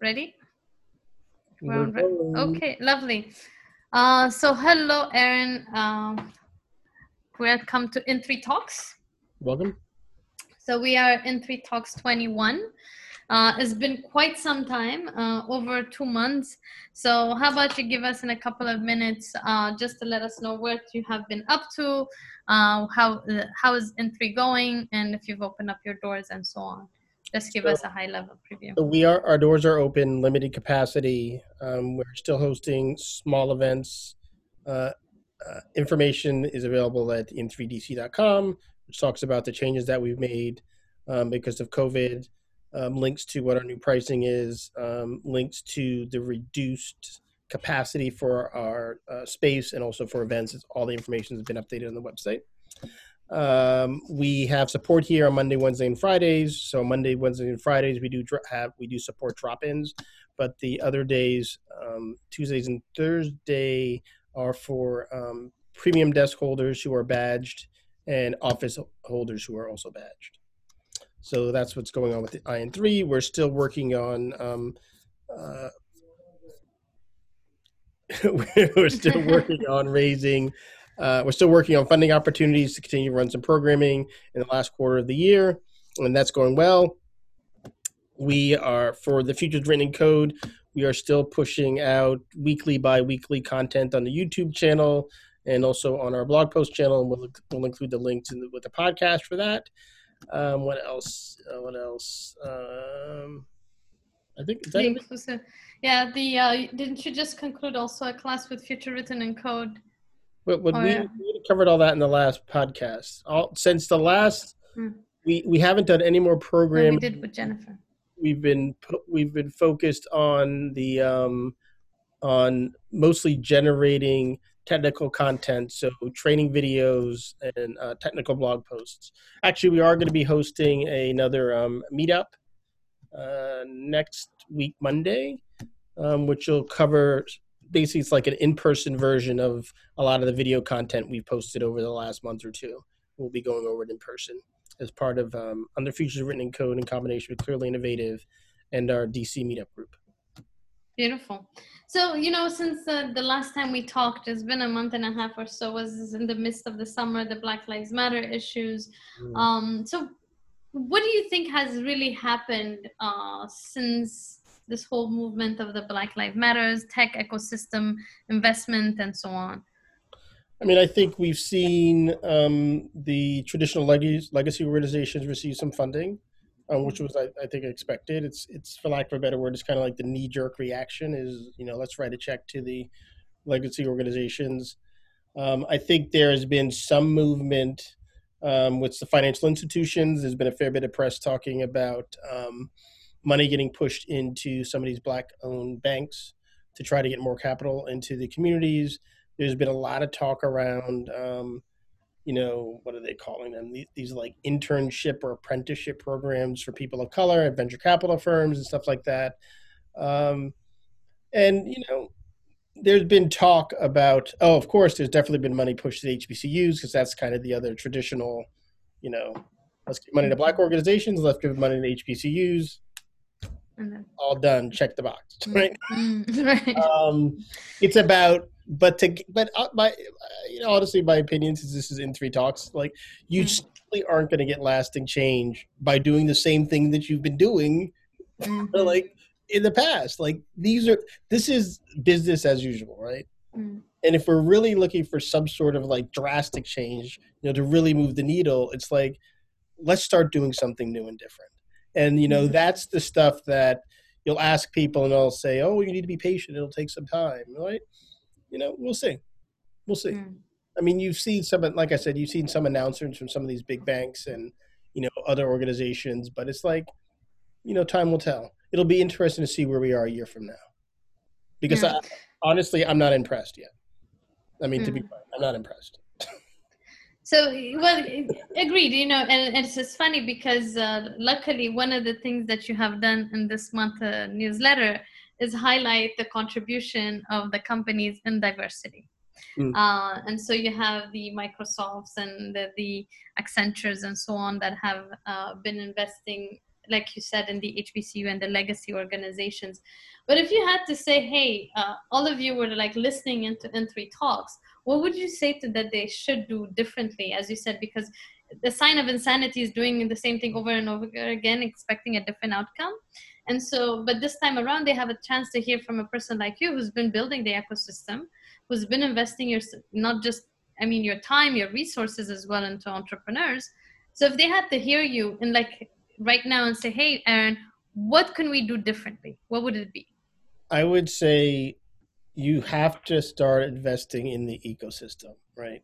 Ready? Okay, lovely. Uh, so hello, Aaron. Um, welcome to come to In3 Talks. Welcome. So we are In3 Talks 21. Uh, it's been quite some time, uh, over two months. So how about you give us in a couple of minutes uh, just to let us know what you have been up to, uh, how how is In3 going, and if you've opened up your doors and so on. Just give so, us a high level preview. So we are our doors are open, limited capacity. Um, we're still hosting small events. Uh, information is available at in3dc.com, which talks about the changes that we've made um, because of COVID um, links to what our new pricing is, um, links to the reduced capacity for our uh, space and also for events. It's, all the information has been updated on the website. Um, we have support here on Monday, Wednesday, and Fridays. So Monday, Wednesday, and Fridays we do have we do support drop-ins, but the other days, um, Tuesdays and Thursday, are for um, premium desk holders who are badged and office holders who are also badged. So that's what's going on with the IN3. We're still working on. Um, uh, we're still working on raising. Uh, we're still working on funding opportunities to continue to run some programming in the last quarter of the year, and that's going well. We are for the futures written in code. We are still pushing out weekly, bi-weekly content on the YouTube channel and also on our blog post channel, and we'll, we'll include the links in the, with the podcast for that. Um, what else? Uh, what else? Um, I think that yeah. The uh, didn't you just conclude also a class with future written in code? But, oh, we, yeah. we, covered all that in the last podcast. All since the last, hmm. we we haven't done any more programming. we did with Jennifer. We've been we've been focused on the um, on mostly generating technical content, so training videos and uh, technical blog posts. Actually, we are going to be hosting another um, meetup uh, next week, Monday, um, which will cover basically it's like an in-person version of a lot of the video content we've posted over the last month or two. We'll be going over it in person as part of um, under futures written in code in combination with Clearly Innovative and our DC meetup group. Beautiful. So, you know, since uh, the last time we talked, it's been a month and a half or so, was in the midst of the summer, the Black Lives Matter issues. Mm. Um, so, what do you think has really happened uh, since this whole movement of the Black Lives Matters, tech ecosystem investment, and so on? I mean, I think we've seen um, the traditional legacy, legacy organizations receive some funding um, which was I, I, think expected. It's it's for lack of a better word, it's kind of like the knee jerk reaction is you know let's write a check to the legacy organizations. Um, I think there has been some movement um, with the financial institutions. There's been a fair bit of press talking about um, money getting pushed into some of these black owned banks to try to get more capital into the communities. There's been a lot of talk around um, you know, what are they calling them? These, these like internship or apprenticeship programs for people of color at venture capital firms and stuff like that. Um, and, you know, there's been talk about, oh, of course, there's definitely been money pushed to HBCUs because that's kind of the other traditional, you know, let's give money to black organizations, let's give money to HBCUs. Mm-hmm. All done. Check the box. Right. Mm-hmm. right. Um, it's about but to but uh, my you know honestly my opinion since this is in3 talks like you mm. simply aren't going to get lasting change by doing the same thing that you've been doing mm-hmm. like in the past like these are this is business as usual right mm. and if we're really looking for some sort of like drastic change you know to really move the needle it's like let's start doing something new and different and you know mm. that's the stuff that you'll ask people and they'll say oh you need to be patient it'll take some time right you know, we'll see. We'll see. Mm. I mean, you've seen some, like I said, you've seen some announcements from some of these big banks and, you know, other organizations, but it's like, you know, time will tell. It'll be interesting to see where we are a year from now. Because I, honestly, I'm not impressed yet. I mean, mm. to be mm. frank, I'm not impressed. So, well, agreed. You know, and, and it's just funny because uh, luckily, one of the things that you have done in this month uh, newsletter is highlight the contribution of the companies in diversity. Mm. Uh, and so you have the Microsofts and the, the, Accentures and so on that have uh, been investing like you said in the hbcu and the legacy organizations. But if you had to say hey uh, all of you were like listening into n3 talks what would you say to that they should do differently as you said? Because the sign of insanity is doing the same thing over and over again expecting a different outcome. And so but this time around they have a chance to hear from a person like you who's been building the ecosystem who's been investing your not just i mean your time your resources as well into entrepreneurs. So if they had to hear you and like right now and say hey aaron what can we do differently what would it be i would say you have to start investing in the ecosystem right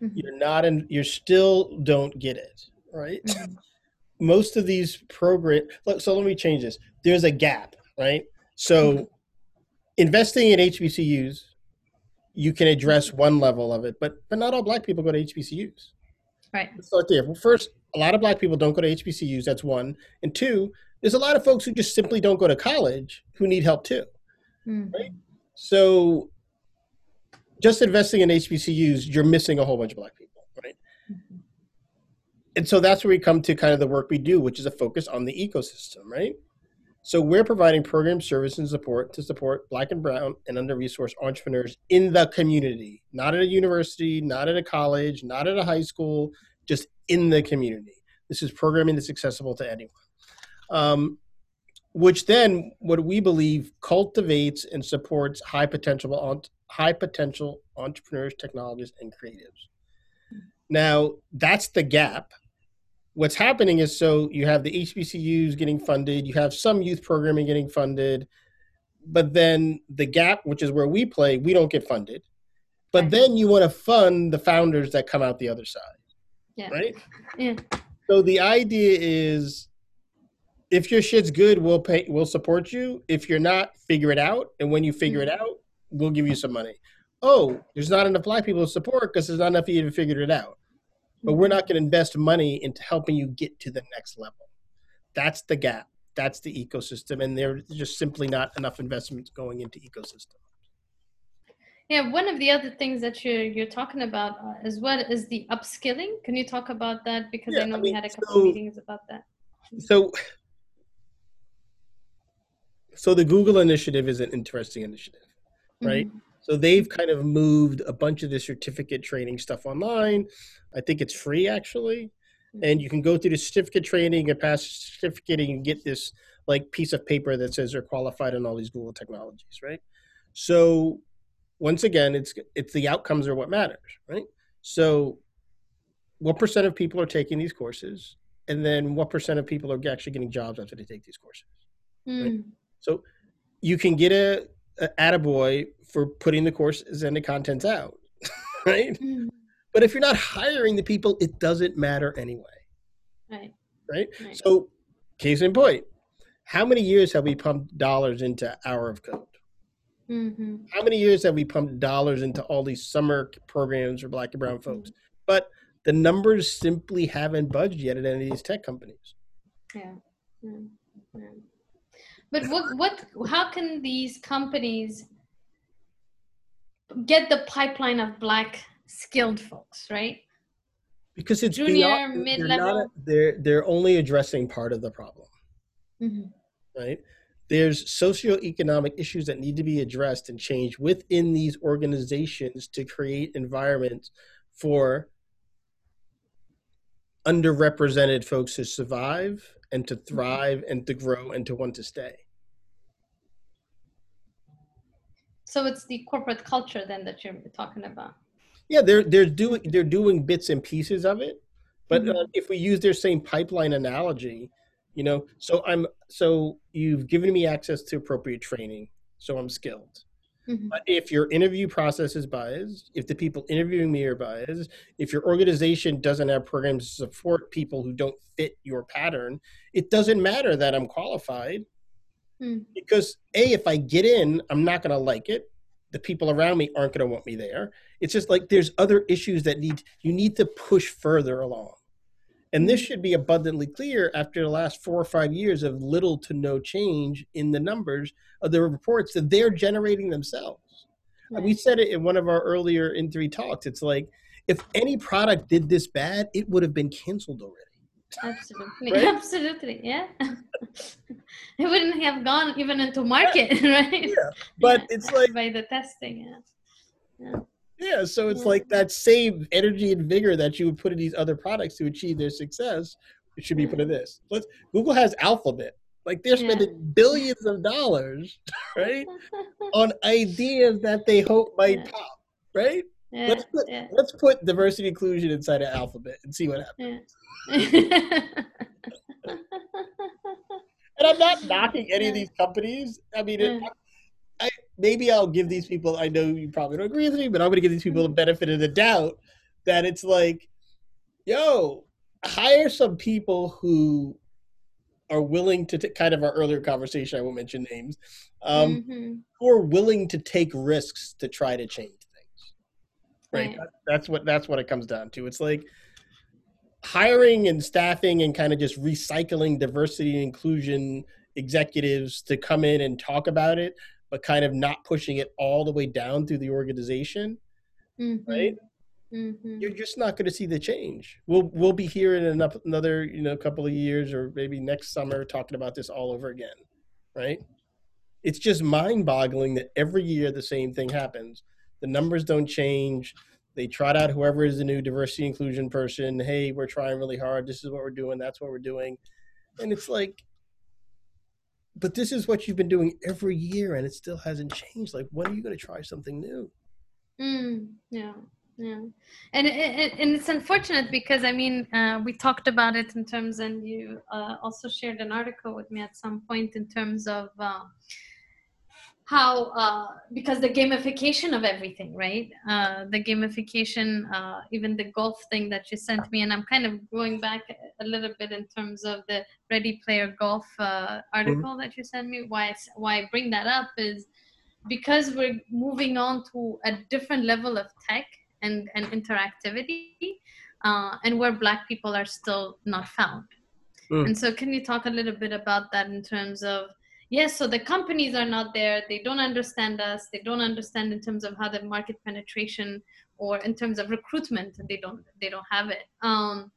mm-hmm. you're not in you still don't get it right mm-hmm. most of these programs so let me change this there's a gap right so mm-hmm. investing in hbcus you can address one level of it, but but not all black people go to HBCUs. Right. Let's start there. Well, first, a lot of black people don't go to HBCUs. That's one. And two, there's a lot of folks who just simply don't go to college who need help too. Mm-hmm. Right. So, just investing in HBCUs, you're missing a whole bunch of black people. Right. Mm-hmm. And so that's where we come to kind of the work we do, which is a focus on the ecosystem. Right. So we're providing program service and support to support Black and Brown and under-resourced entrepreneurs in the community, not at a university, not at a college, not at a high school, just in the community. This is programming that's accessible to anyone. Um, which then, what we believe, cultivates and supports high potential, high potential entrepreneurs, technologists, and creatives. Now, that's the gap what's happening is so you have the HBCUs getting funded, you have some youth programming getting funded, but then the gap, which is where we play, we don't get funded. But then you want to fund the founders that come out the other side. Yeah. Right? Yeah. So the idea is if your shit's good, we'll pay we'll support you. If you're not, figure it out. And when you figure it mm-hmm. out, we'll give you some money. Oh, there's not enough black people to support because there's not enough of you to figure it out but we're not going to invest money into helping you get to the next level. That's the gap. That's the ecosystem, and there's just simply not enough investments going into ecosystem. Yeah, one of the other things that you're you're talking about uh, as well is the upskilling. Can you talk about that? Because yeah, I know I mean, we had a couple so, of meetings about that. So, so the Google initiative is an interesting initiative, right? Mm-hmm. So they've kind of moved a bunch of the certificate training stuff online. I think it's free actually. And you can go through the certificate training and pass certificate and get this like piece of paper that says you're qualified in all these Google technologies, right? So once again, it's it's the outcomes are what matters, right? So what percent of people are taking these courses? And then what percent of people are actually getting jobs after they take these courses? Mm. Right? So you can get a a attaboy for putting the courses and the contents out, right? Mm. But if you're not hiring the people, it doesn't matter anyway. Right. Right. right. So, case in point, how many years have we pumped dollars into Hour of Code? Mm-hmm. How many years have we pumped dollars into all these summer programs for Black and Brown folks? Mm-hmm. But the numbers simply haven't budged yet at any of these tech companies. Yeah. yeah. yeah. But what what how can these companies get the pipeline of black skilled folks, right? Because it's junior, beyond, mid level. They're, they're they're only addressing part of the problem, mm-hmm. right? There's socioeconomic issues that need to be addressed and changed within these organizations to create environments for underrepresented folks to survive and to thrive and to grow and to want to stay. So it's the corporate culture then that you're talking about. Yeah, they're they're doing they're doing bits and pieces of it, but mm-hmm. uh, if we use their same pipeline analogy, you know, so I'm so you've given me access to appropriate training, so I'm skilled. Mm-hmm. But if your interview process is biased, if the people interviewing me are biased, if your organization doesn't have programs to support people who don't fit your pattern, it doesn't matter that I'm qualified. Mm. Because A, if I get in, I'm not going to like it. The people around me aren't going to want me there. It's just like there's other issues that need, you need to push further along. And this mm-hmm. should be abundantly clear after the last four or five years of little to no change in the numbers of the reports that they're generating themselves. Uh, right. We said it in one of our earlier in three talks. It's like if any product did this bad, it would have been canceled already. Absolutely, right? absolutely, yeah. it wouldn't have gone even into market, yeah. right? Yeah, but yeah. it's like by the testing, yeah. Yeah. Yeah, so it's like that same energy and vigor that you would put in these other products to achieve their success. It should be put in this. Let's Google has Alphabet. Like they're spending yeah. billions of dollars, right, on ideas that they hope might pop, right? Yeah, let's put yeah. let's put diversity inclusion inside of Alphabet and see what happens. Yeah. and I'm not knocking any of these companies. I mean, it, I, maybe I'll give these people. I know you probably don't agree with me, but I'm going to give these people the benefit of the doubt that it's like, yo, hire some people who are willing to t- kind of our earlier conversation. I won't mention names. Um, mm-hmm. Who are willing to take risks to try to change things. Right. right. That, that's what that's what it comes down to. It's like hiring and staffing and kind of just recycling diversity and inclusion executives to come in and talk about it but kind of not pushing it all the way down through the organization, mm-hmm. right? Mm-hmm. You're just not going to see the change. We'll we'll be here in another you know couple of years or maybe next summer talking about this all over again, right? It's just mind-boggling that every year the same thing happens. The numbers don't change. They trot out whoever is the new diversity inclusion person. Hey, we're trying really hard. This is what we're doing. That's what we're doing, and it's like but this is what you've been doing every year and it still hasn't changed. Like when are you going to try something new? Mm, yeah yeah. And it, and it's unfortunate because i mean uh, we talked about it in terms and you uh, also shared an article with me at some point in terms of uh, how uh, because the gamification of everything right uh, the gamification uh, even the golf thing that you sent me and i'm kind of going back a little bit in terms of the ready player golf uh, article mm-hmm. that you sent me why why i bring that up is because we're moving on to a different level of tech and, and interactivity uh, and where black people are still not found mm. and so can you talk a little bit about that in terms of yes so the companies are not there. They don't understand us. They don't understand in terms of how the market penetration or in terms of recruitment they don't they don't have it. Um,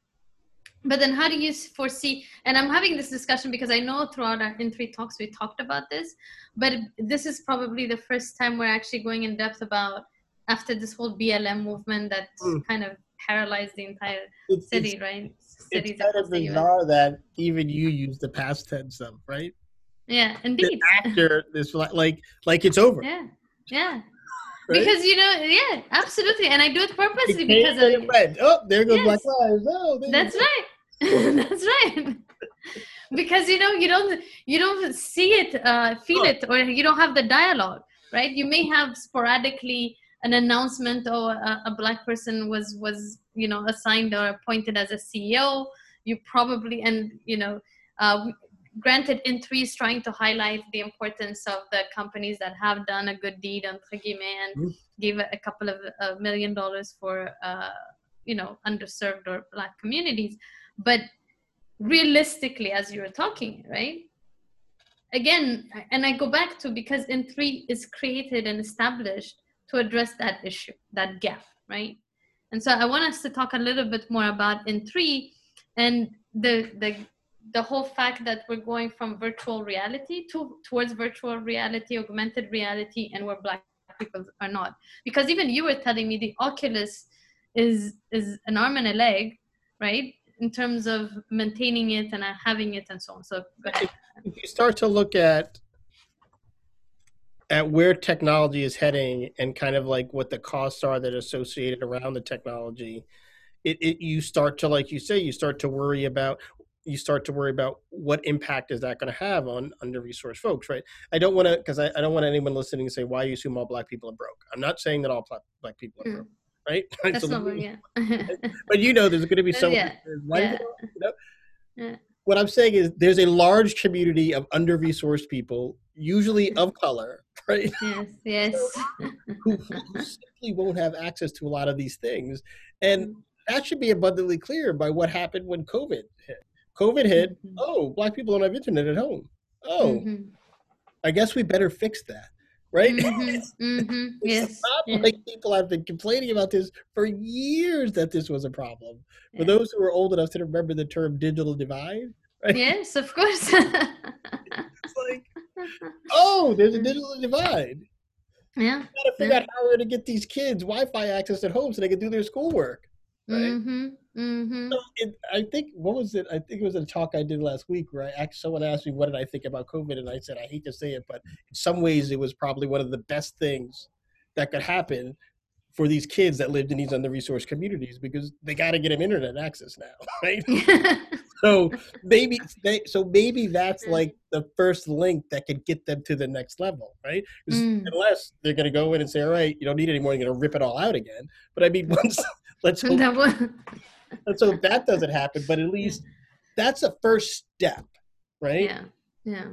but then how do you foresee and i'm having this discussion because i know throughout our in three talks we talked about this but this is probably the first time we're actually going in depth about after this whole blm movement that mm. kind of paralyzed the entire it's, city it's, right Cities it's kind of bizarre that even you use the past tense of right yeah, indeed. After this, like, like it's over. Yeah, yeah. Right? Because you know, yeah, absolutely, and I do it purposely because of. Red. Oh, there goes yes. Black Lives. Oh, that's right. that's right. because you know, you don't, you don't see it, uh, feel oh. it, or you don't have the dialogue, right? You may have sporadically an announcement, or a, a black person was was you know assigned or appointed as a CEO. You probably and you know. Uh, granted in3 is trying to highlight the importance of the companies that have done a good deed entre guillemets and mm. gave a, a, couple of uh, million dollars for uh, you know underserved or black communities. But realistically as you were talking right? Again and i go back to because in3 is created and established to address that issue that gap right? And so i want us to talk a little bit more about in3 and the the the whole fact that we're going from virtual reality to towards virtual reality augmented reality and where black people are not. Because even you were telling me the oculus is is an arm and a leg right? In terms of maintaining it and uh, having it and so on. So if you start to look at at where technology is heading and kind of like what the costs are that are associated around the technology it, it you start to like you say you start to worry about you start to worry about what impact is that going to have on under resourced folks, right? I don't want to because I, I, don't want anyone listening to say why you assume all black people are broke. I'm not saying that all black people are mm. broke, right? That's so not yeah. but you know, there's going to be some. Yeah. yeah. You know? yeah. What I'm saying is, there's a large community of under resourced people, usually of color, right? Yes, yes. who, who simply won't have access to a lot of these things, and mm. that should be abundantly clear by what happened when COVID hit COVID hit. Mm-hmm. Oh, black people don't have internet at home. Oh, mm-hmm. I guess we better fix that. right? Mm-hmm. Mm-hmm. yes. Yeah. like people have been complaining about this for years that this was a problem. For those who are old enough to remember the term digital divide, right? yes, of course. It's like, oh, there's a digital divide. yeah. gotta figure out how we're gonna get these kids Wi-Fi access at home so they can do their schoolwork. Right? Mm-hmm. So it, I think what was it? I think it was a talk I did last week where I asked someone asked me what did I think about COVID, and I said I hate to say it, but in some ways it was probably one of the best things that could happen for these kids that lived in these under-resourced communities because they got to get them internet access now, right? so maybe they, so maybe that's Mm. like the first link that could get them to the next level, right? Mm. Unless they're going to go in and say, all right, you don't need it anymore, you're going to rip it all out again. But I mean, once let's hope, was, let's that doesn't happen. But at least that's a first step, right? yeah. Yeah.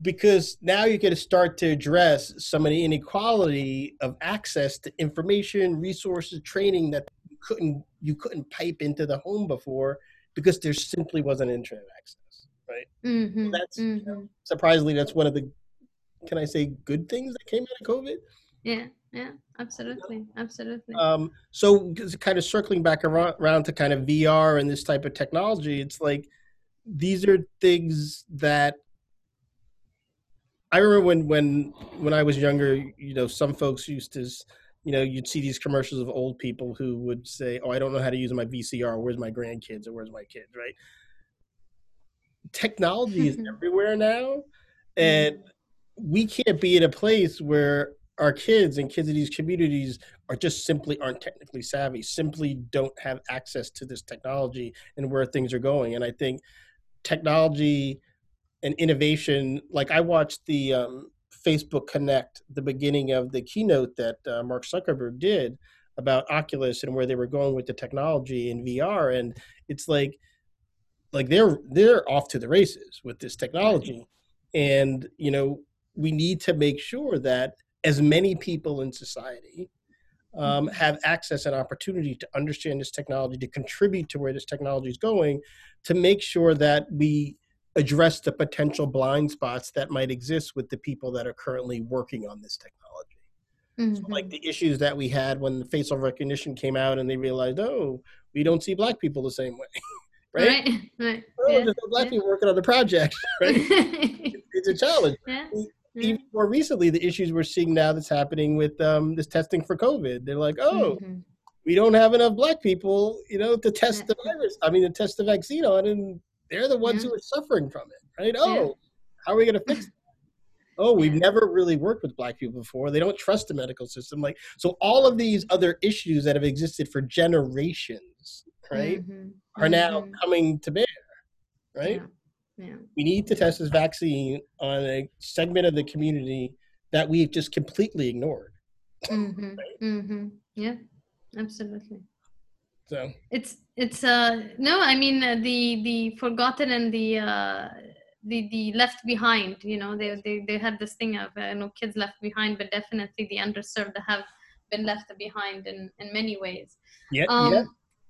Because now you're going to start to address some of the inequality of access to information, resources, training that you couldn't you couldn't pipe into the home before because there simply wasn't internet access, right? Mm-hmm. That's mm-hmm. know, surprisingly that's one of the can I say good things that came out of COVID? Yeah. Yeah. Absolutely. Absolutely. Um, so kind of circling back around, around to kind of VR and this type of technology, it's like these are things that I remember when when when I was younger, you know, some folks used to, you know, you'd see these commercials of old people who would say, "Oh, I don't know how to use my VCR. Where's my grandkids or where's my kids?" Right? Technology is everywhere now, and we can't be in a place where our kids and kids in these communities are just simply aren't technically savvy, simply don't have access to this technology and where things are going. And I think technology and innovation, like I watched the um, Facebook Connect, the beginning of the keynote that uh, Mark Zuckerberg did about Oculus and where they were going with the technology in VR, and it's like, like they're they're off to the races with this technology, and you know we need to make sure that as many people in society um, have access and opportunity to understand this technology, to contribute to where this technology is going, to make sure that we address the potential blind spots that might exist with the people that are currently working on this technology. So, Mhm. like the issues that we had when the facial recognition came out and they realized, oh, we don't see black people the same way, right? Right. Right. Oh, Yeah. there's no black yeah. people working on the project, right? it's a challenge. yeah. Yeah. Even more recently, the issues we're seeing now that's happening with um, this testing for COVID. They're like, oh, Mhm. we don't have enough black people, you know, to test Yeah. the virus. I mean, to test the vaccine on, and they're the ones Yeah. who are suffering from it, right? Oh, how are we going to fix? That? Oh, we've Yeah. never really worked with black people before. They don't trust the medical system. Like, so all of these other issues that have existed for generations, right, Mhm. are now Mhm. coming to bear, right? Yeah. Yeah. we need to test this vaccine on a segment of the community that we've just completely ignored. Mm-hmm. Mm-hmm. Yeah. Absolutely. So It's it's uh no, I mean uh, the the forgotten and the uh the the left behind. You know, they they they had this thing of uh, you know kids left behind, but definitely the underserved have been left behind in in many ways. yeah, Um, yeah.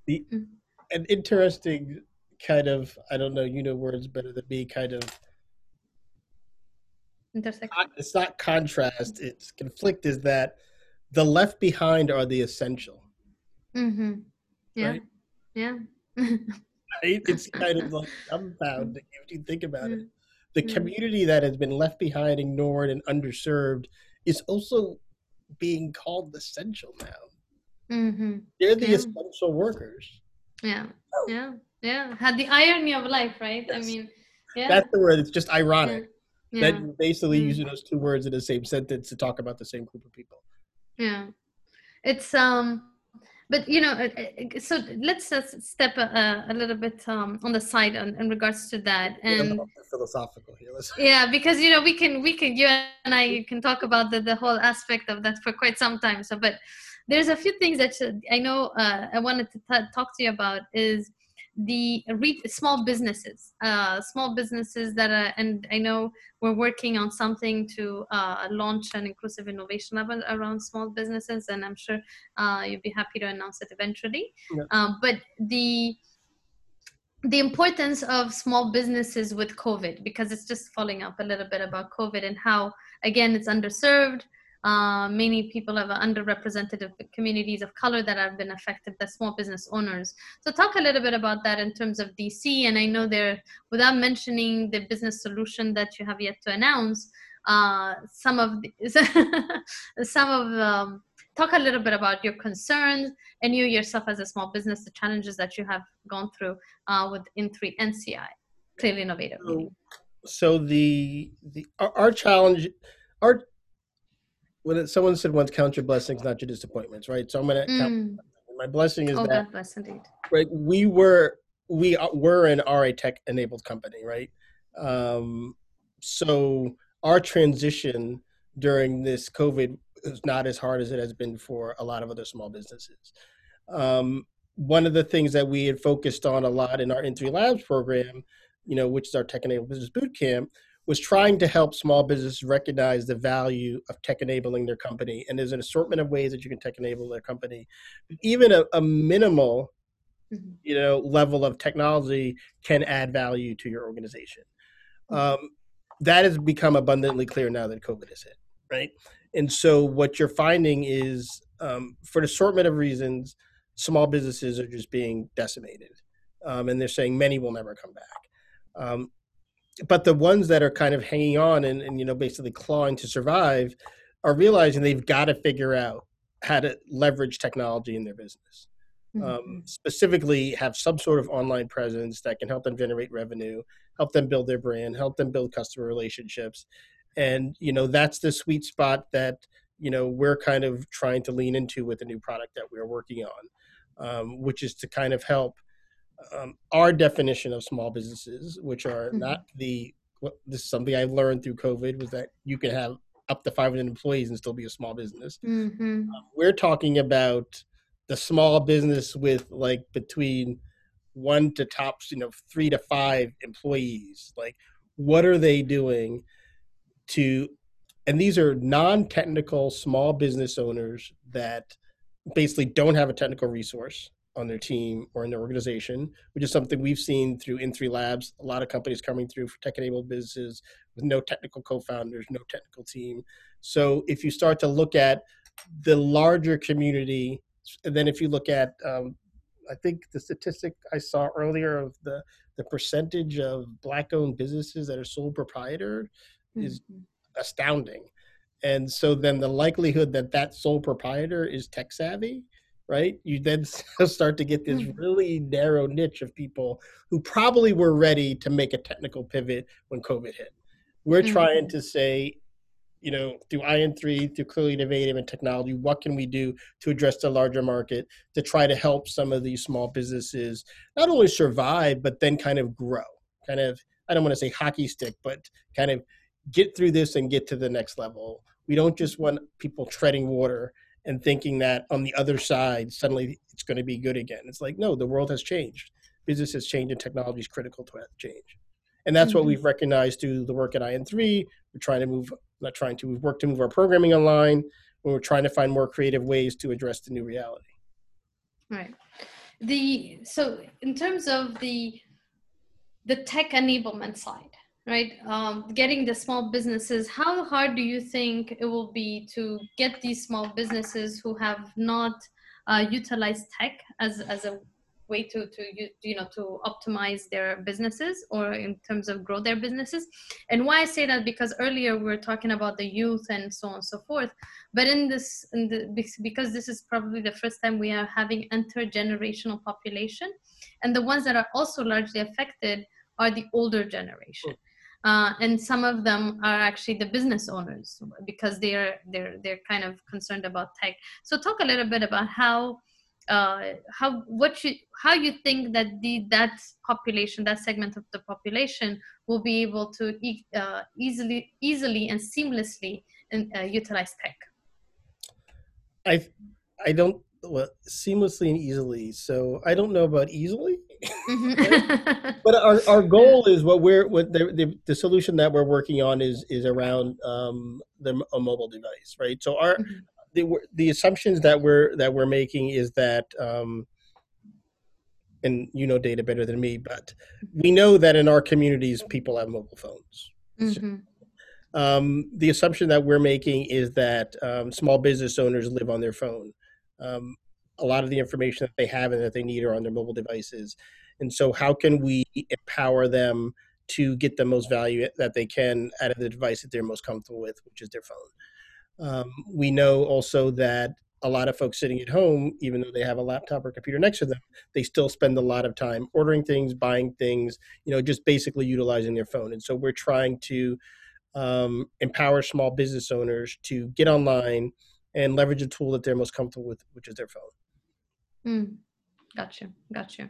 The, mm. an interesting kind of I don't know, you know words better than me. Kind of Intersection. it's not contrast, it's conflict. Is that the left behind are the essential? Mm-hmm. Yeah. Right. Yeah. Right? It's kind of like dumbfounding if you think about it. Mm. The Mm. community that has been left behind, ignored, and underserved is also being called essential now. mm-hmm. They're the Yeah. essential workers. Yeah. Yeah. Yeah. Had the irony of life, right? I mean, yeah. That's the word. It's just ironic yeah. that you're basically Mm. using those two words in the same sentence to talk about the same group of people. yeah it's um but you know so let's just step a, a little bit um on the side in, in regards to that and philosophical here. Let's, yeah because you know we can we can you and i can talk about the, the whole aspect of that for quite some time so but there's a few things that should- i know uh, i wanted to t- talk to you about is the re- small businesses uh, small businesses that are and i know we're working on something to uh, launch an inclusive innovation lab around small businesses and i'm sure uh, you'll be happy to announce it eventually Yeah. um, but the the importance of small businesses with COVID because it's just following up a little bit about COVID and how again it's underserved. Uh, many people of underrepresented communities of color that have been affected, the small business owners. So talk a little bit about that in terms of DC. And I know there, without mentioning the business solution that you have yet to announce, uh, some of the, some of um, talk a little bit about your concerns and you yourself as a small business, the challenges that you have gone through uh, with In3 NCI, clearly innovative. So, so the the our, our challenge, our when someone said once count your blessings, not your disappointments, right? So I'm gonna mm. count my blessing is oh, that bless indeed. right. We were we were an RA tech enabled company, right? Um, so our transition during this COVID is not as hard as it has been for a lot of other small businesses. Um, one of the things that we had focused on a lot in our In3 Labs program, you know, which is our tech enabled business boot camp, was trying to help small businesses recognize the value of tech enabling their company. And there's an assortment of ways that you can tech enable their company. Even a, a minimal, mm-hmm. you know, level of technology can add value to your organization. Mm-hmm. Um, that has become abundantly clear now that COVID has hit, right? And so what you're finding is, um, for an assortment of reasons, small businesses are just being decimated, um, and they're saying many will never come back. Um, but the ones that are kind of hanging on and, and you know basically clawing to survive are realizing they've got to figure out how to leverage technology in their business. Um, mm-hmm. specifically, have some sort of online presence that can help them generate revenue, help them build their brand, help them build customer relationships, and you know that's the sweet spot that you know we're kind of trying to lean into with the new product that we're working on um, which is to kind of help um, our definition of small businesses which are mm-hmm. not the what, this is something i learned through covid was that you can have up to 500 employees and still be a small business mm-hmm. um, we're talking about the small business with like between one to tops you know three to five employees like what are they doing to and these are non-technical small business owners that basically don't have a technical resource on their team or in their organization, which is something we've seen through In3 Labs. A lot of companies coming through for tech-enabled businesses with no technical co-founders, no technical team. So if you start to look at the larger community, and then if you look at, um, I think the statistic I saw earlier of the the percentage of black-owned businesses that are sole proprietor is mm-hmm. astounding. And so then the likelihood that that sole proprietor is tech savvy, right? You then start to get this mm-hmm. really narrow niche of people who probably were ready to make a technical pivot when COVID hit. We're mm-hmm. trying to say, you know, through IN3, through clearly innovative and technology, what can we do to address the larger market to try to help some of these small businesses not only survive, but then kind of grow? Kind of, I don't want to say hockey stick, but kind of get through this and get to the next level. We don't just want people treading water and thinking that on the other side suddenly it's going to be good again. It's like no, the world has changed. Business has changed, and technology is critical to that change. And that's mm-hmm. what we've recognized through the work at IN3. We're trying to move, not trying to, we've worked to move our programming online. We're trying to find more creative ways to address the new reality. Right. The so in terms of the the tech enablement side, right? Um, getting the small businesses how hard do you think it will be to get these small businesses who have not uh, utilized tech as, as a way to, to you know to optimize their businesses or in terms of grow their businesses? And why i say that because earlier we were talking about the youth and so on and so forth but in this in the, because this is probably the first time we are having intergenerational population and the ones that are also largely affected are the older generation uh, and some of them are actually the business owners because they're they're they're kind of concerned about tech. So talk a little bit about how uh, how what you how you think that the that population that segment of the population will be able to e- uh, easily easily and seamlessly in, uh, utilize tech. I I don't well, seamlessly and easily. So I don't know about easily, mm-hmm. but our, our goal is what we're what the, the, the solution that we're working on is is around um, the a mobile device, right? So our mm-hmm. the the assumptions that we're that we're making is that. Um, and you know data better than me, but we know that in our communities, people have mobile phones. Mm-hmm. um, the assumption that we're making is that um, small business owners live on their phone. Um, a lot of the information that they have and that they need are on their mobile devices. And so, how can we empower them to get the most value that they can out of the device that they're most comfortable with, which is their phone? Um, we know also that a lot of folks sitting at home, even though they have a laptop or computer next to them, they still spend a lot of time ordering things, buying things, you know, just basically utilizing their phone. And so we're trying to um, empower small business owners to get online and leverage a tool that they're most comfortable with, which is their phone. Mm. Gotcha, gotcha.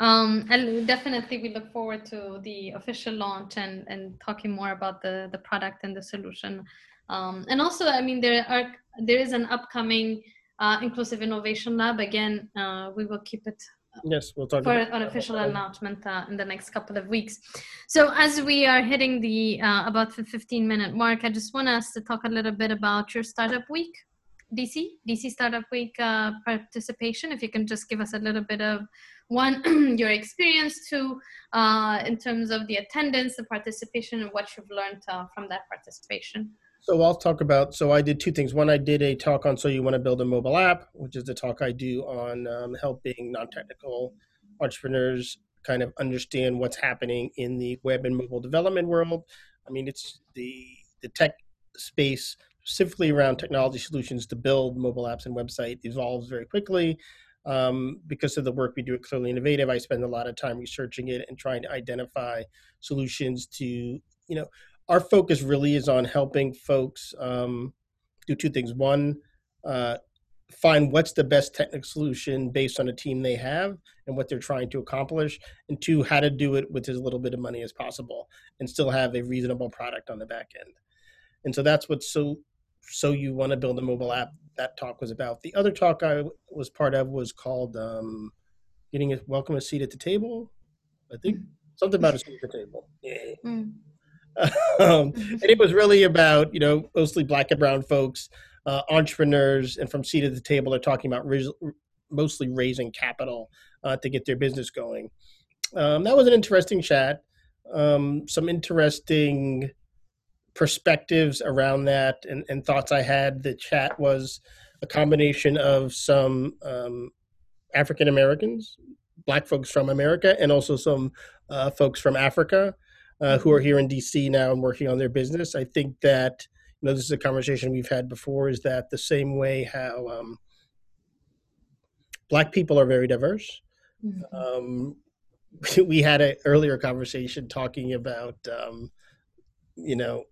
Um, and definitely, we look forward to the official launch and and talking more about the the product and the solution. Um, and also, I mean, there are there is an upcoming uh, inclusive innovation lab. Again, uh, we will keep it Yes, we'll talk for an official announcement uh, in the next couple of weeks. So as we are hitting the uh, about the 15 minute mark, I just want us to talk a little bit about your startup week, DC, DC Startup Week uh, participation. If you can just give us a little bit of one, your experience, two, uh, in terms of the attendance, the participation, and what you've learned uh, from that participation. So I'll talk about. So I did two things. One, I did a talk on so you want to build a mobile app, which is the talk I do on um, helping non-technical entrepreneurs kind of understand what's happening in the web and mobile development world. I mean, it's the the tech space specifically around technology solutions to build mobile apps and website evolves very quickly. Um, because of the work we do at Clearly Innovative, I spend a lot of time researching it and trying to identify solutions to, you know, our focus really is on helping folks um, do two things. One, uh, find what's the best technical solution based on a team they have and what they're trying to accomplish, and two, how to do it with as little bit of money as possible and still have a reasonable product on the back end. And so that's what's so so you want to build a mobile app. That talk was about. The other talk I was part of was called um, "Getting a Welcome a Seat at the Table." I think something about a seat at the table. Yeah. Mm. um, and it was really about you know mostly black and brown folks, uh, entrepreneurs, and from seat at the table, they're talking about mostly raising capital uh, to get their business going. Um, that was an interesting chat. Um, some interesting perspectives around that and, and, thoughts I had. The chat was a combination of some um, African Americans, Black folks from America, and also some uh, folks from Africa uh, who are here in DC now and working on their business. I think that you know this is a conversation we've had before. Is that the same way how um, Black people are very diverse? Mm-hmm. Um, we had an earlier conversation talking about um, you know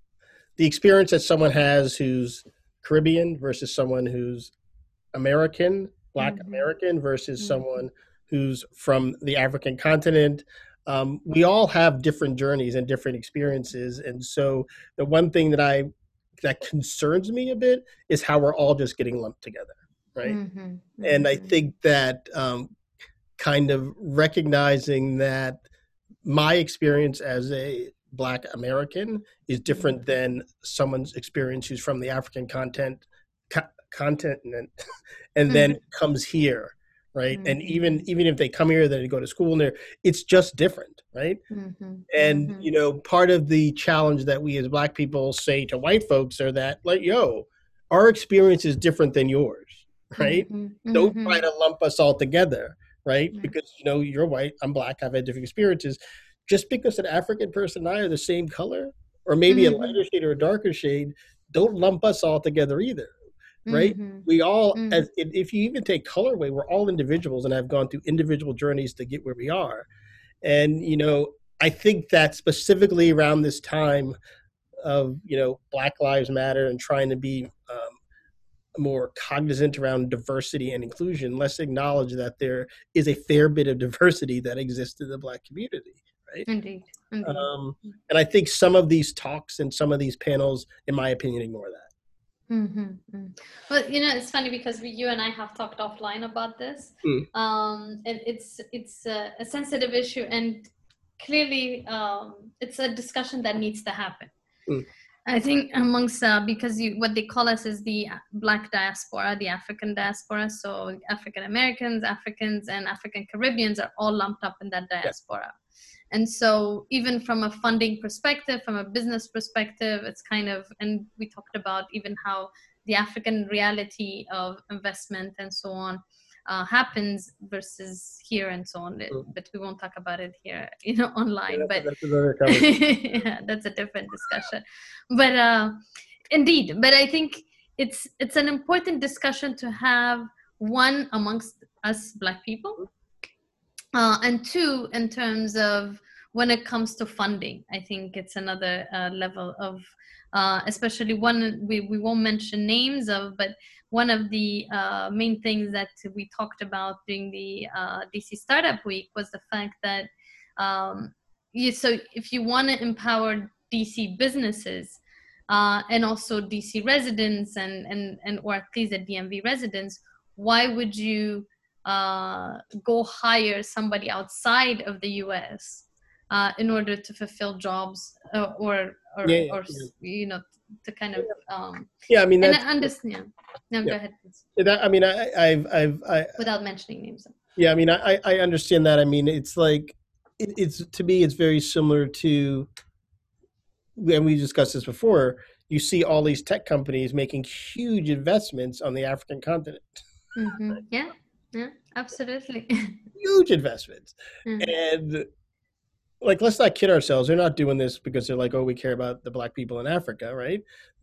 the experience that someone has who's Caribbean versus someone who's American, Black mm-hmm. American versus mm-hmm. someone who's from the African continent um, we all have different journeys and different experiences and so the one thing that i that concerns me a bit is how we're all just getting lumped together right mm-hmm. Mm-hmm. and i think that um, kind of recognizing that my experience as a black american is different mm-hmm. than someone's experience who's from the african content co- continent and, and then mm-hmm. comes here right mm-hmm. and even even if they come here then they go to school and there it's just different right mm-hmm. and mm-hmm. you know part of the challenge that we as black people say to white folks are that like yo our experience is different than yours right mm-hmm. don't mm-hmm. try to lump us all together right because you know you're white i'm black i've had different experiences just because an african person and i are the same color or maybe a mm-hmm. lighter shade or a darker shade don't lump us all together either right? Mm-hmm. We all, mm-hmm. as if you even take colorway, we're all individuals and have gone through individual journeys to get where we are. And you know, I think that specifically around this time of you know Black Lives Matter and trying to be um, more cognizant around diversity and inclusion, let's acknowledge that there is a fair bit of diversity that exists in the Black community. Right? Indeed. Indeed. Um, and I think some of these talks and some of these panels, in my opinion, ignore that. Mm-hmm. mm-hmm. Well, you know, it's funny because we, you and I have talked offline about this. Mm. Um, and it's it's a, a, sensitive issue, and clearly, um, it's a discussion that needs to happen. Mm. I think amongst uh, because you what they call us is the Black diaspora, the African diaspora. So African Americans, Africans, and African Caribbeans are all lumped up in that diaspora. And so even from a funding perspective from a business perspective it's kind of and we talked about even how the african reality of investment and so on uh, happens versus here and so on. Mm. but we won't talk about it here you know online yeah, but that's, yeah, that's a different discussion. But uh, indeed but i think it's it's an important discussion to have one amongst us black people uh, and two in terms of when it comes to funding i think it's another uh, level of uh, especially one we, we won't mention names of but one of the uh, main things that we talked about during the uh, dc startup week was the fact that um, you, so if you want to empower dc businesses uh, and also dc residents and, and, and or at least the dmv residents why would you uh, go hire somebody outside of the us uh, in order to fulfill jobs uh, or or, yeah, or yeah. you know to kind of um yeah i mean that's, I understand no yeah. go ahead. That, i mean I, i've i've I, without mentioning names yeah i mean i i understand that i mean it's like it, it's to me it's very similar to and we discussed this before you see all these tech companies making huge investments on the african continent mm-hmm. yeah yeah absolutely huge investments mm-hmm. and like let's not kid ourselves they're not doing this because they're like oh we care about the black people in africa right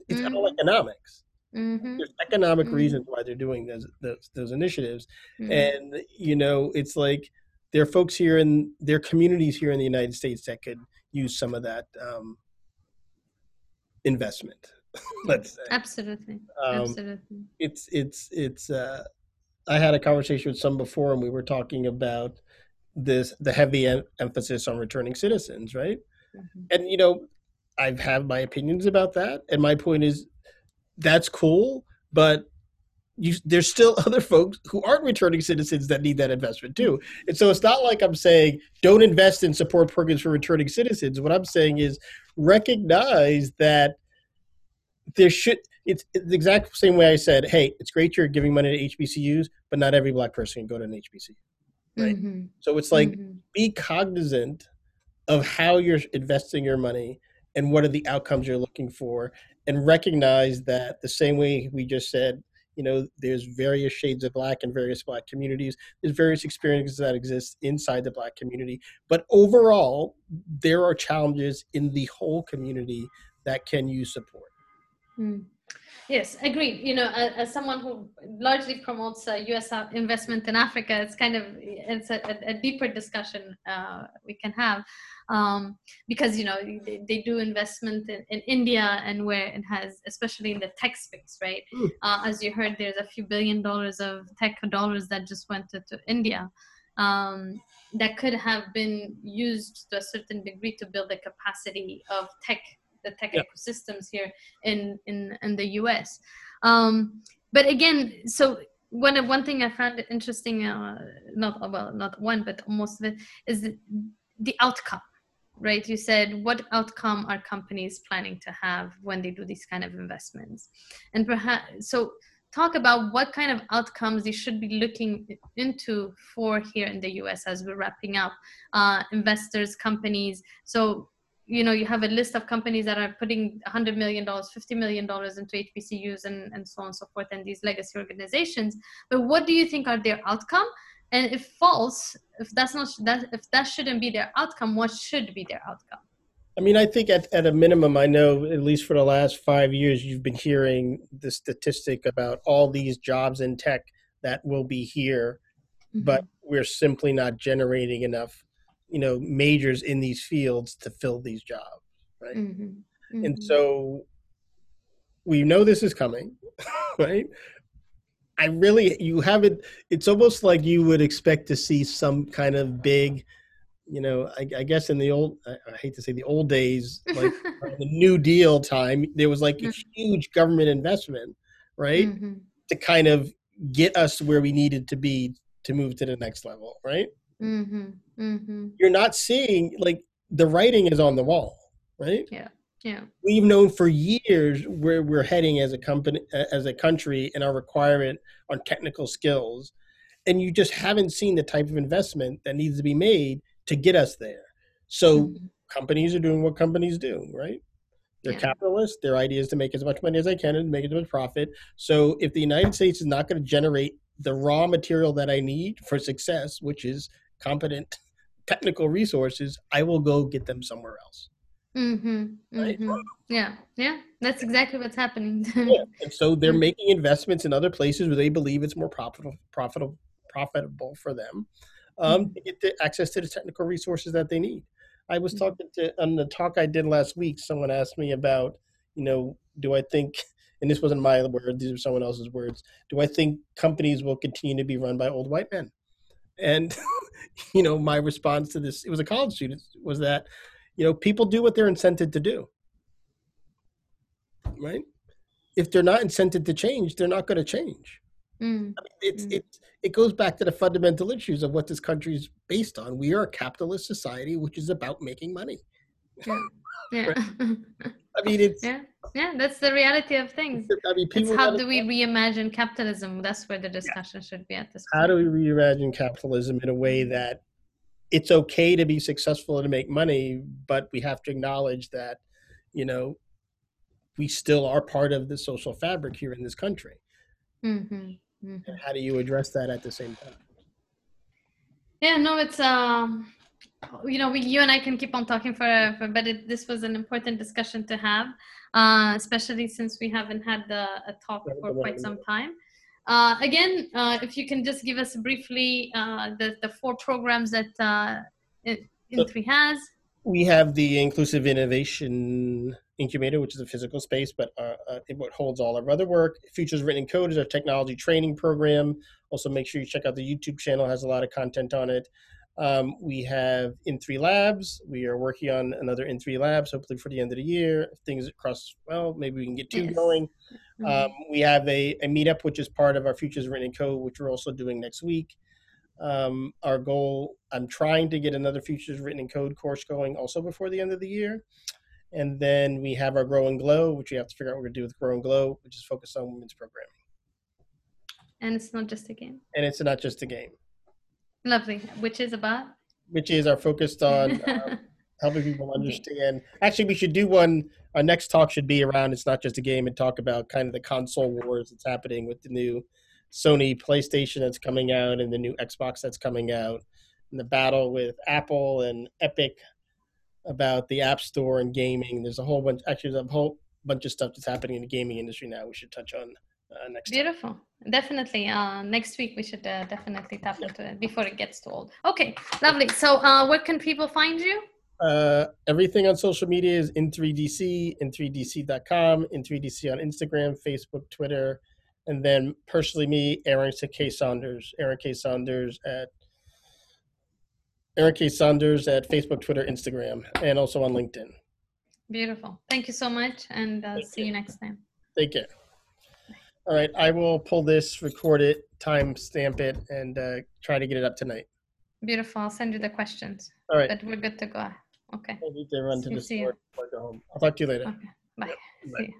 it's mm-hmm. all economics mm-hmm. there's economic mm-hmm. reasons why they're doing those those, those initiatives mm-hmm. and you know it's like there are folks here in there are communities here in the united states that could use some of that um, investment let's say absolutely um, absolutely it's it's it's uh i had a conversation with some before and we were talking about this the heavy em- emphasis on returning citizens, right? Mm-hmm. And you know, I have my opinions about that, and my point is that's cool, but you, there's still other folks who aren't returning citizens that need that investment too. And so it's not like I'm saying don't invest in support programs for returning citizens. What I'm saying is recognize that there should it's, it's the exact same way I said, hey, it's great you're giving money to HBCUs, but not every black person can go to an HBCU right? Mm-hmm. So it's like mm-hmm. be cognizant of how you're investing your money and what are the outcomes you're looking for and recognize that the same way we just said you know there's various shades of black in various black communities there's various experiences that exist inside the black community but overall there are challenges in the whole community that can use support mm. Yes, agreed. You know, as, someone who largely promotes uh, U.S. investment in Africa, it's kind of it's a, a deeper discussion uh, we can have um, because you know they, they do investment in, in, India and where it has, especially in the tech space, right? Mm. Uh, as you heard, there's a few billion dollars of tech dollars that just went to, to India. Um, that could have been used to a certain degree to build the capacity of tech the tech ecosystems here in in in the US. Um, but again, so one one thing I found interesting, uh, not well, not one, but most of it is the, the outcome. Right, you said what outcome are companies planning to have when they do these kind of investments, and perhaps so talk about what kind of outcomes they should be looking into for here in the US as we're wrapping up uh, investors, companies. So you know you have a list of companies that are putting 100 million dollars 50 million dollars into hbcus and, and so on and so forth and these legacy organizations. But what do you think are their outcome? And if false if that's not that if that shouldn't be their outcome what should be their outcome? I mean i think at, at a minimum i know at least for the last five years you've been hearing the statistic about all these jobs in tech that will be here mm-hmm. but we're simply not generating enough you know majors in these fields to fill these jobs right mm-hmm. Mm-hmm. and so we know this is coming right i really you haven't it's almost like you would expect to see some kind of big you know i, I guess in the old I, I, hate to say the old days like the new deal time there was like a mm-hmm. huge government investment right mm-hmm. to kind of get us where we needed to be to move to the next level right Mm-hmm. Mm-hmm. You're not seeing like the writing is on the wall, right? Yeah. Yeah. We've known for years where we're heading as a company, as a country, and our requirement on technical skills, and you just haven't seen the type of investment that needs to be made to get us there. So Mhm. companies are doing what companies do, right? They're Yeah. capitalists. Their idea is to make as much money as they can and make as much profit. So if the United States is not going to generate the raw material that I need for success, which is competent technical resources, I will go get them somewhere else. Mhm. Right. Mhm. Yeah. Yeah. That's exactly what's happening. Yeah. And so they're Mm. making investments in other places where they believe it's more profitable, profitable, profitable for them um, Mhm. to get the access to the technical resources that they need. I was Mhm. talking to on the talk I did last week. Someone asked me about, you know, do I think, and this wasn't my word; these are someone else's words. Do I think companies will continue to be run by old white men? And you know, my response to this, it was a college student, was that, you know, people do what they're incented to do, right? If they're not incented to change, they're not going to change. Mm. It's Mm. it's it goes back to the fundamental issues of what this country is based on. We are a capitalist society, which is about making money. Yeah. Yeah. I mean, it's. yeah. Yeah. That's the reality of things. I mean, It's how do we reimagine capitalism? That's where the discussion should be at this how point. do we reimagine capitalism in a way that it's okay to be successful and to make money, but we have to acknowledge that, you know, we still are part of the social fabric here in this country. Mhm. Mhm. And how do you address that at the same time? Yeah, no, it's um, you know, we, you and I can keep on talking forever, but it, this was an important discussion to have, uh, especially since we haven't had the, a talk for quite some time. Uh, again, uh, if you can just give us briefly uh, the the four programs that uh, in- In3 has. we have the inclusive innovation incubator which is a physical space but uh, it what holds all our other work futures written in code is our technology training program also make sure you check out the youtube channel has a lot of content on it um, we have in three labs we are working on another in three labs hopefully for the end of the year if things cross well maybe we can get two Yes. going Mhm. um, we have a, a meetup, which is part of our Futures Written in Code, which we're also doing next week. Um, our goal, I'm trying to get another Futures Written in Code course going also before the end of the year. And then we have our Grow and Glow, which we have to figure out what we're going to do with Grow and Glow, which is focused on women's programming. and it's not just a game. And it's not just a game, Lovely, which is about. which is our focused on um, helping people understand. Actually, we should do one. Our next talk should be around it's not just a game and talk about kind of the console wars that's happening with the new Sony PlayStation that's coming out and the new Xbox that's coming out and the battle with Apple and Epic about the App Store and gaming. There's a whole bunch, actually, there's a whole bunch of stuff that's happening in the gaming industry now. We should touch on uh, next. time. Beautiful. Definitely. Uh, next week we should uh, definitely tap into it before it gets too old. Okay, lovely. So, uh, where can people find you? Uh, everything on social media is in 3dc, in 3dc.com, in 3dc on Instagram, Facebook, Twitter, and then personally me, Aaron K. Saunders, Aaron K. Saunders at Aaron K. Saunders at Facebook, Twitter, Instagram, and also on LinkedIn. Beautiful. Thank you so much, and uh, Thank see you next time. Take care. All right, I will pull this, record it, time stamp it, and uh, try to get it up tonight. Beautiful. I'll send you the questions, All right, but we're good to go. Okay. I need to run to See the you. store before I go home. I'll talk to you later. Okay. Bye. Bye. See you.